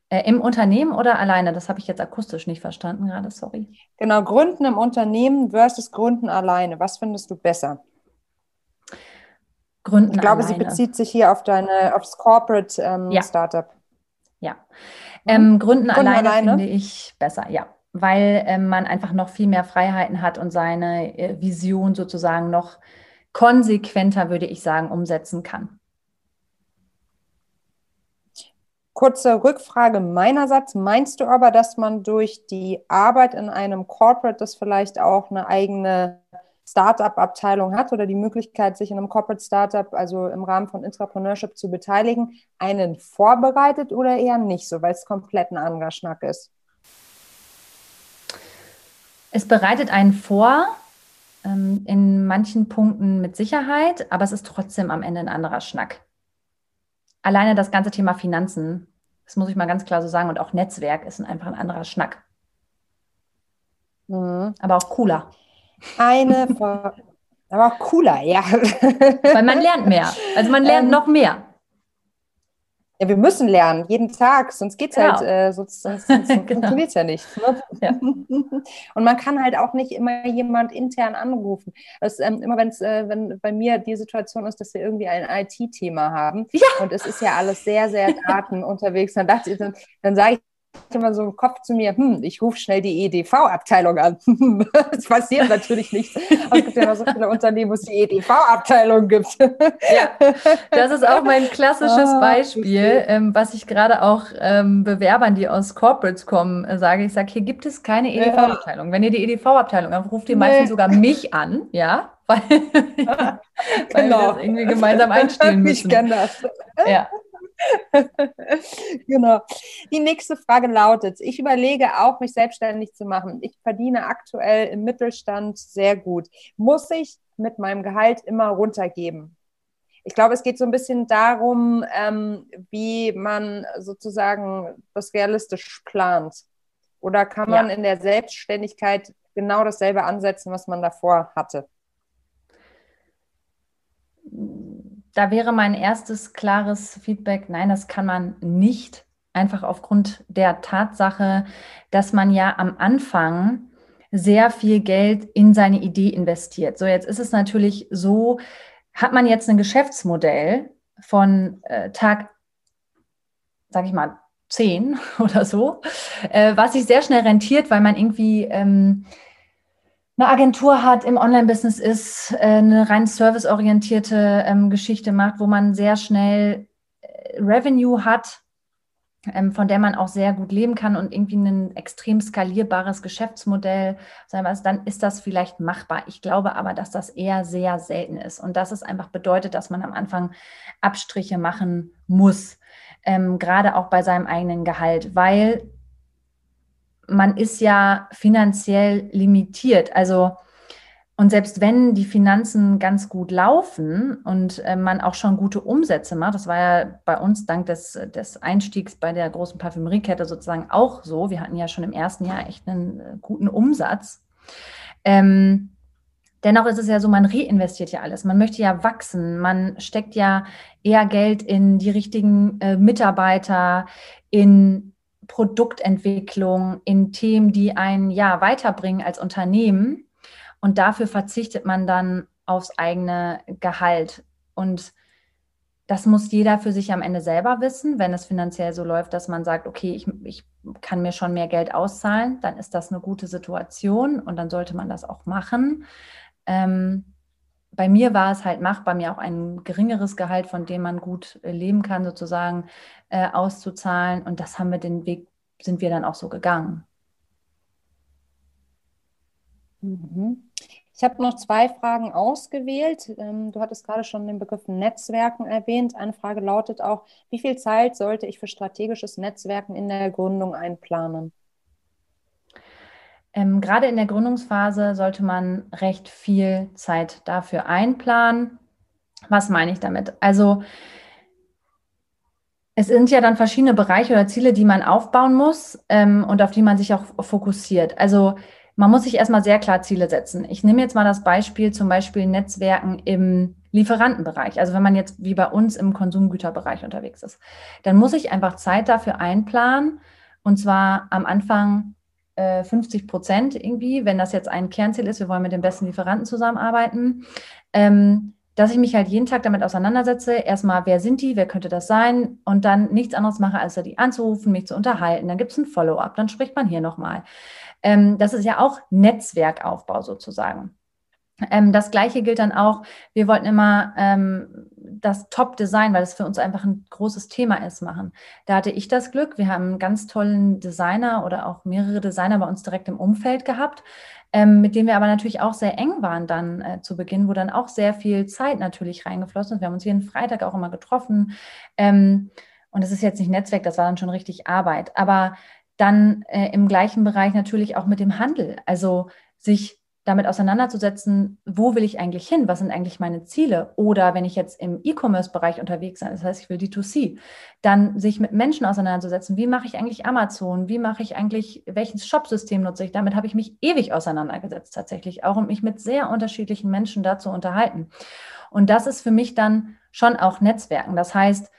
äh, im Unternehmen oder alleine, das habe ich jetzt akustisch nicht verstanden gerade, sorry. Genau, gründen im Unternehmen versus gründen alleine. Was findest du besser? Gründen Ich glaube, alleine. sie bezieht sich hier auf deine, aufs Corporate ähm, ja. Startup. Ja. Mhm. Ähm, gründen, gründen alleine, alleine, finde ich besser, ja. Weil ähm, man einfach noch viel mehr Freiheiten hat und seine äh, Vision sozusagen noch konsequenter, würde ich sagen, umsetzen kann. Kurze Rückfrage meinerseits. Meinst du aber, dass man durch die Arbeit in einem Corporate, das vielleicht auch eine eigene Startup-Abteilung hat oder die Möglichkeit, sich in einem Corporate Startup, also im Rahmen von Intrapreneurship zu beteiligen, einen vorbereitet oder eher nicht so, weil es komplett ein anderer Schnack ist? Es bereitet einen vor, ähm, in manchen Punkten mit Sicherheit, aber es ist trotzdem am Ende ein anderer Schnack. Alleine das ganze Thema Finanzen, das muss ich mal ganz klar so sagen, und auch Netzwerk ist einfach ein anderer Schnack. Mhm. Aber auch cooler. Eine, aber auch cooler, ja. Weil man lernt mehr. Also man lernt ähm, noch mehr. Ja, wir müssen lernen, jeden Tag, sonst geht es halt, genau. halt, äh, sonst, sonst, sonst genau. funktioniert es ja nicht. Ne? Ja. Und man kann halt auch nicht immer jemand intern anrufen. Das, ähm, immer wenn's, äh, wenn bei mir die Situation ist, dass wir irgendwie ein IT-Thema haben ja. und es ist ja alles sehr, sehr Daten unterwegs, dann, dann, dann sage ich immer so im Kopf zu mir, hm, ich rufe schnell die EDV-Abteilung an. Es passiert natürlich nichts. Aber es gibt ja immer so viele Unternehmen, wo es die EDV-Abteilung gibt. Ja, das ist auch mein klassisches ah, Beispiel, ähm, was ich gerade auch ähm, Bewerbern, die aus Corporates kommen, äh, sage. Ich sage, hier gibt es keine EDV-Abteilung. Wenn ihr die EDV-Abteilung anruft, ruft ihr nee. meistens sogar mich an, ja, weil, weil genau. wir das irgendwie gemeinsam einstellen müssen. Ich kenne das. Ja. genau. Die nächste Frage lautet, ich überlege auch, mich selbstständig zu machen. Ich verdiene aktuell im Mittelstand sehr gut. Muss ich mit meinem Gehalt immer runtergeben? Ich glaube, es geht so ein bisschen darum, ähm, wie man sozusagen das realistisch plant. Oder kann man ja. in der Selbstständigkeit genau dasselbe ansetzen, was man davor hatte? Da wäre mein erstes klares Feedback, nein, das kann man nicht, einfach aufgrund der Tatsache, dass man ja am Anfang sehr viel Geld in seine Idee investiert. So, jetzt ist es natürlich so, hat man jetzt ein Geschäftsmodell von äh, Tag, sag ich mal, 10 oder so, äh, was sich sehr schnell rentiert, weil man irgendwie ähm, eine Agentur hat, im Online-Business ist, äh, eine rein serviceorientierte ähm, Geschichte macht, wo man sehr schnell äh, Revenue hat, ähm, von der man auch sehr gut leben kann und irgendwie ein extrem skalierbares Geschäftsmodell, also dann ist das vielleicht machbar. Ich glaube aber, dass das eher sehr selten ist und dass es einfach bedeutet, dass man am Anfang Abstriche machen muss, ähm, gerade auch bei seinem eigenen Gehalt, weil man ist ja finanziell limitiert. Also, und selbst wenn die Finanzen ganz gut laufen und äh, man auch schon gute Umsätze macht, das war ja bei uns dank des, des Einstiegs bei der großen Parfümeriekette sozusagen auch so. Wir hatten ja schon im ersten Jahr echt einen äh, guten Umsatz. Ähm, dennoch ist es ja so, man reinvestiert ja alles. Man möchte ja wachsen. Man steckt ja eher Geld in die richtigen äh, Mitarbeiter, in Produktentwicklung, in Themen, die einen ja weiterbringen als Unternehmen. Und dafür verzichtet man dann aufs eigene Gehalt. Und das muss jeder für sich am Ende selber wissen. Wenn es finanziell so läuft, dass man sagt, okay, ich, ich kann mir schon mehr Geld auszahlen, dann ist das eine gute Situation und dann sollte man das auch machen. Ähm, bei mir war es halt machbar, mir auch ein geringeres Gehalt, von dem man gut äh, leben kann, sozusagen äh, auszuzahlen. Und das haben wir den Weg, sind wir dann auch so gegangen. Mhm. Ich habe noch zwei Fragen ausgewählt. Ähm, du hattest gerade schon den Begriff Netzwerken erwähnt. Eine Frage lautet auch, wie viel Zeit sollte ich für strategisches Netzwerken in der Gründung einplanen? Ähm, gerade in der Gründungsphase sollte man recht viel Zeit dafür einplanen. Was meine ich damit? Also es sind ja dann verschiedene Bereiche oder Ziele, die man aufbauen muss ähm, und auf die man sich auch fokussiert. Also man muss sich erstmal sehr klar Ziele setzen. Ich nehme jetzt mal das Beispiel, zum Beispiel Netzwerken im Lieferantenbereich. Also wenn man jetzt wie bei uns im Konsumgüterbereich unterwegs ist, dann muss ich einfach Zeit dafür einplanen. Und zwar am Anfang 50 äh, Prozent irgendwie, wenn das jetzt ein Kernziel ist, wir wollen mit den besten Lieferanten zusammenarbeiten, ähm, dass ich mich halt jeden Tag damit auseinandersetze. Erstmal, wer sind die, wer könnte das sein? Und dann nichts anderes mache, als die anzurufen, mich zu unterhalten. Dann gibt es ein Follow-up, dann spricht man hier nochmal. Ähm, das ist ja auch Netzwerkaufbau sozusagen. Ähm, das gleiche gilt dann auch, wir wollten immer ähm, das Top-Design, weil es für uns einfach ein großes Thema ist, machen. Da hatte ich das Glück, wir haben einen ganz tollen Designer oder auch mehrere Designer bei uns direkt im Umfeld gehabt, ähm, mit denen wir aber natürlich auch sehr eng waren dann äh, zu Beginn, wo dann auch sehr viel Zeit natürlich reingeflossen ist. Wir haben uns jeden Freitag auch immer getroffen. Ähm, und es ist jetzt nicht Netzwerk, das war dann schon richtig Arbeit. Aber dann äh, im gleichen Bereich natürlich auch mit dem Handel. Also sich damit auseinanderzusetzen, wo will ich eigentlich hin, was sind eigentlich meine Ziele. Oder wenn ich jetzt im E-Commerce-Bereich unterwegs bin, das heißt, ich will D2C, dann sich mit Menschen auseinanderzusetzen, wie mache ich eigentlich Amazon, wie mache ich eigentlich, welches Shopsystem nutze ich. Damit habe ich mich ewig auseinandergesetzt tatsächlich, auch um mich mit sehr unterschiedlichen Menschen dazu unterhalten. Und das ist für mich dann schon auch Netzwerken. Das heißt,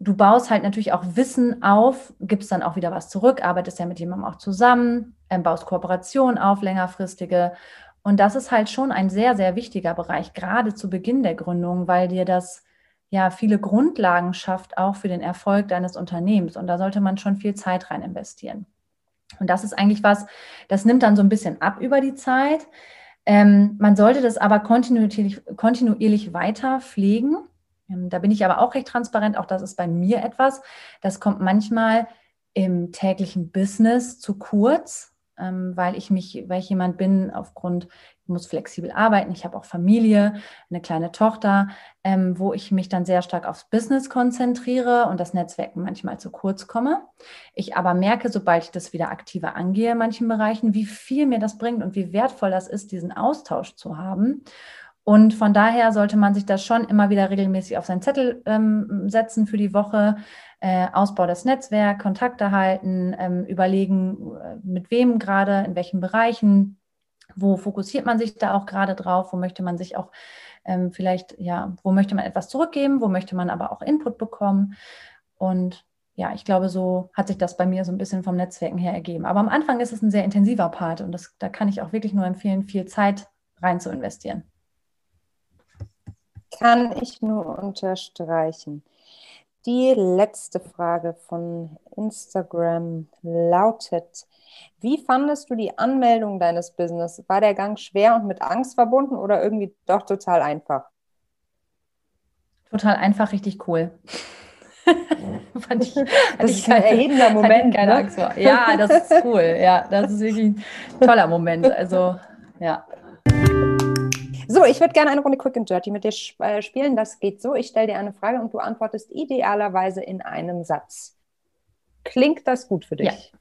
du baust halt natürlich auch Wissen auf, gibst dann auch wieder was zurück, arbeitest ja mit jemandem auch zusammen, ähm, baust Kooperationen auf, längerfristige. Und das ist halt schon ein sehr, sehr wichtiger Bereich, gerade zu Beginn der Gründung, weil dir das ja viele Grundlagen schafft, auch für den Erfolg deines Unternehmens. Und da sollte man schon viel Zeit rein investieren. Und das ist eigentlich was, das nimmt dann so ein bisschen ab über die Zeit. Ähm, man sollte das aber kontinuierlich, kontinuierlich weiter pflegen da bin ich aber auch recht transparent. Auch das ist bei mir etwas. Das kommt manchmal im täglichen Business zu kurz, ähm, weil ich mich, weil ich jemand bin, aufgrund, ich muss flexibel arbeiten. Ich habe auch Familie, eine kleine Tochter, ähm, wo ich mich dann sehr stark aufs Business konzentriere und das Netzwerken manchmal zu kurz komme. Ich aber merke, sobald ich das wieder aktiver angehe in manchen Bereichen, wie viel mir das bringt und wie wertvoll das ist, diesen Austausch zu haben. Und von daher sollte man sich das schon immer wieder regelmäßig auf seinen Zettel ähm, setzen für die Woche. Äh, Ausbau des Netzwerks, Kontakte halten, ähm, überlegen, äh, mit wem gerade, in welchen Bereichen, wo fokussiert man sich da auch gerade drauf, wo möchte man sich auch ähm, vielleicht, ja, wo möchte man etwas zurückgeben, wo möchte man aber auch Input bekommen. Und ja, ich glaube, so hat sich das bei mir so ein bisschen vom Netzwerken her ergeben. Aber am Anfang ist es ein sehr intensiver Part und das, da kann ich auch wirklich nur empfehlen, viel Zeit rein zu investieren. Kann ich nur unterstreichen. Die letzte Frage von Instagram lautet, wie fandest du die Anmeldung deines Business? War der Gang schwer und mit Angst verbunden oder irgendwie doch total einfach? Total einfach, richtig cool. Fand ich, das ist ein erhebender Moment. Keine ne? Angst vor. Ja, das ist cool. Ja, das ist wirklich ein toller Moment. Also, ja. So, ich würde gerne eine Runde Quick and Dirty mit dir äh, spielen. Das geht so. Ich stelle dir eine Frage und du antwortest idealerweise in einem Satz. Klingt das gut für dich? Ja.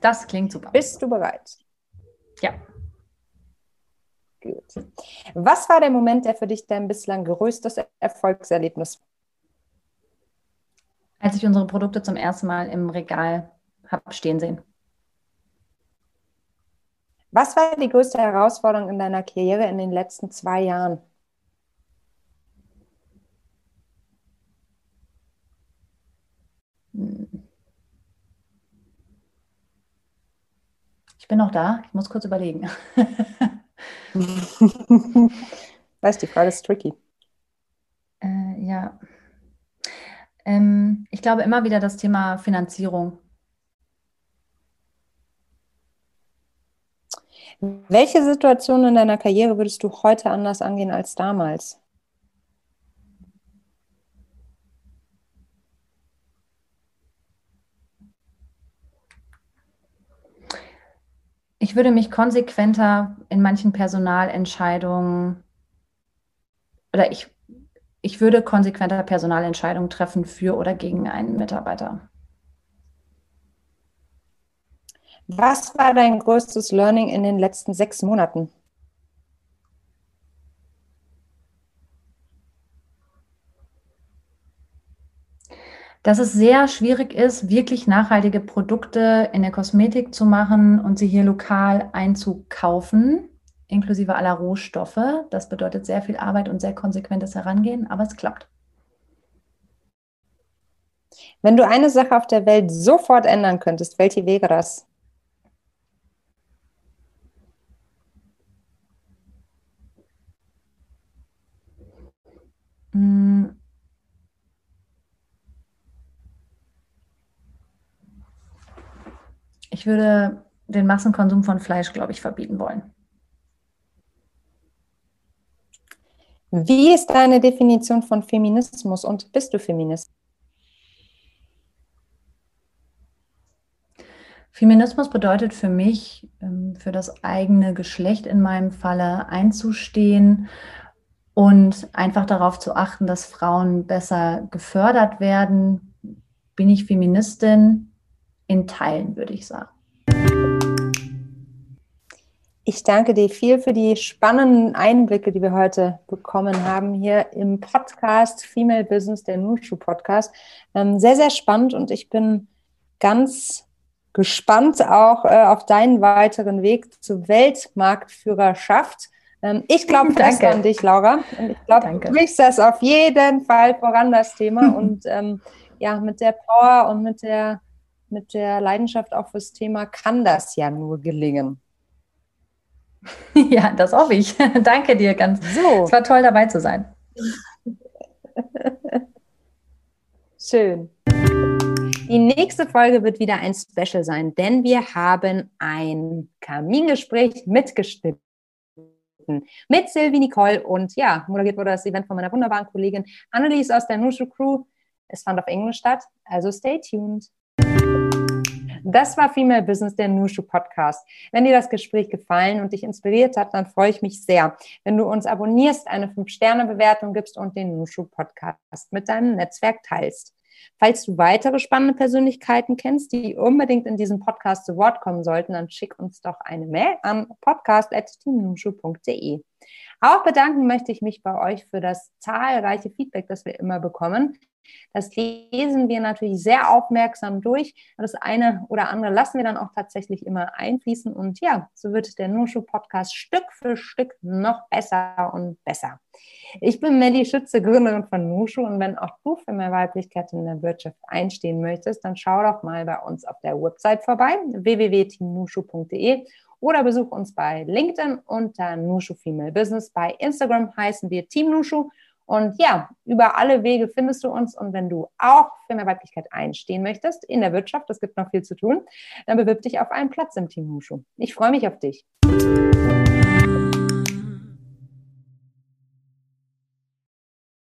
Das klingt super. Bist du bereit? Ja. Gut. Was war der Moment, der für dich dein bislang größtes Erfolgserlebnis Als ich unsere Produkte zum ersten Mal im Regal habe stehen sehen. Was war die größte Herausforderung in deiner Karriere in den letzten zwei Jahren? Ich bin noch da. Ich muss kurz überlegen. weißt, die Frage ist tricky. Äh, ja. Ähm, ich glaube immer wieder das Thema Finanzierung. Welche Situation in deiner Karriere würdest du heute anders angehen als damals? Ich würde mich konsequenter in manchen Personalentscheidungen oder ich, ich würde konsequenter Personalentscheidungen treffen für oder gegen einen Mitarbeiter. Was war dein größtes Learning in den letzten sechs Monaten? Dass es sehr schwierig ist, wirklich nachhaltige Produkte in der Kosmetik zu machen und sie hier lokal einzukaufen, inklusive aller Rohstoffe. Das bedeutet sehr viel Arbeit und sehr konsequentes Herangehen, aber es klappt. Wenn du eine Sache auf der Welt sofort ändern könntest, welche wäre das? Mm. Ich würde den Massenkonsum von Fleisch, glaube ich, verbieten wollen. Wie ist deine Definition von Feminismus und bist du Feminist? Feminismus bedeutet für mich, ähm, für das eigene Geschlecht in meinem Falle einzustehen und einfach darauf zu achten, dass Frauen besser gefördert werden. Bin ich Feministin? In Teilen, würde ich sagen. Ich danke dir viel für die spannenden Einblicke, die wir heute bekommen haben hier im Podcast Female Business, der Nushu Podcast. Ähm, sehr, sehr spannend und ich bin ganz gespannt auch äh, auf deinen weiteren Weg zur Weltmarktführerschaft. Ähm, ich glaube fest an dich, Laura. Und ich glaube, du bringst das auf jeden Fall voran, das Thema. und ähm, ja, mit der Power und mit der, mit der Leidenschaft auch fürs Thema kann das ja nur gelingen. Ja, das hoffe ich. Danke dir ganz. So. Es war toll dabei zu sein. Schön. Die nächste Folge wird wieder ein Special sein, denn wir haben ein Kamingespräch mitgeschnitten mit Sylvie Nicole und ja, moderiert wurde das Event von meiner wunderbaren Kollegin Annelies aus der Nushu Crew. Es fand auf Englisch statt, also stay tuned. Das war Female Business, der Nushu Podcast. Wenn dir das Gespräch gefallen und dich inspiriert hat, dann freue ich mich sehr, wenn du uns abonnierst, eine 5-Sterne-Bewertung gibst und den Nushu Podcast mit deinem Netzwerk teilst. Falls du weitere spannende Persönlichkeiten kennst, die unbedingt in diesem Podcast zu Wort kommen sollten, dann schick uns doch eine Mail an podcast.teamnushu.de. Auch bedanken möchte ich mich bei euch für das zahlreiche Feedback, das wir immer bekommen. Das lesen wir natürlich sehr aufmerksam durch. Das eine oder andere lassen wir dann auch tatsächlich immer einfließen. Und ja, so wird der Nushu-Podcast Stück für Stück noch besser und besser. Ich bin Melly Schütze, Gründerin von Nushu. Und wenn auch du für mehr Weiblichkeit in der Wirtschaft einstehen möchtest, dann schau doch mal bei uns auf der Website vorbei, www.teamnushu.de oder besuch uns bei LinkedIn unter Nushu Female Business. Bei Instagram heißen wir Team Nushu und ja, über alle Wege findest du uns. Und wenn du auch für mehr Weiblichkeit einstehen möchtest in der Wirtschaft, es gibt noch viel zu tun, dann bewirb dich auf einen Platz im Team Hushu. Ich freue mich auf dich.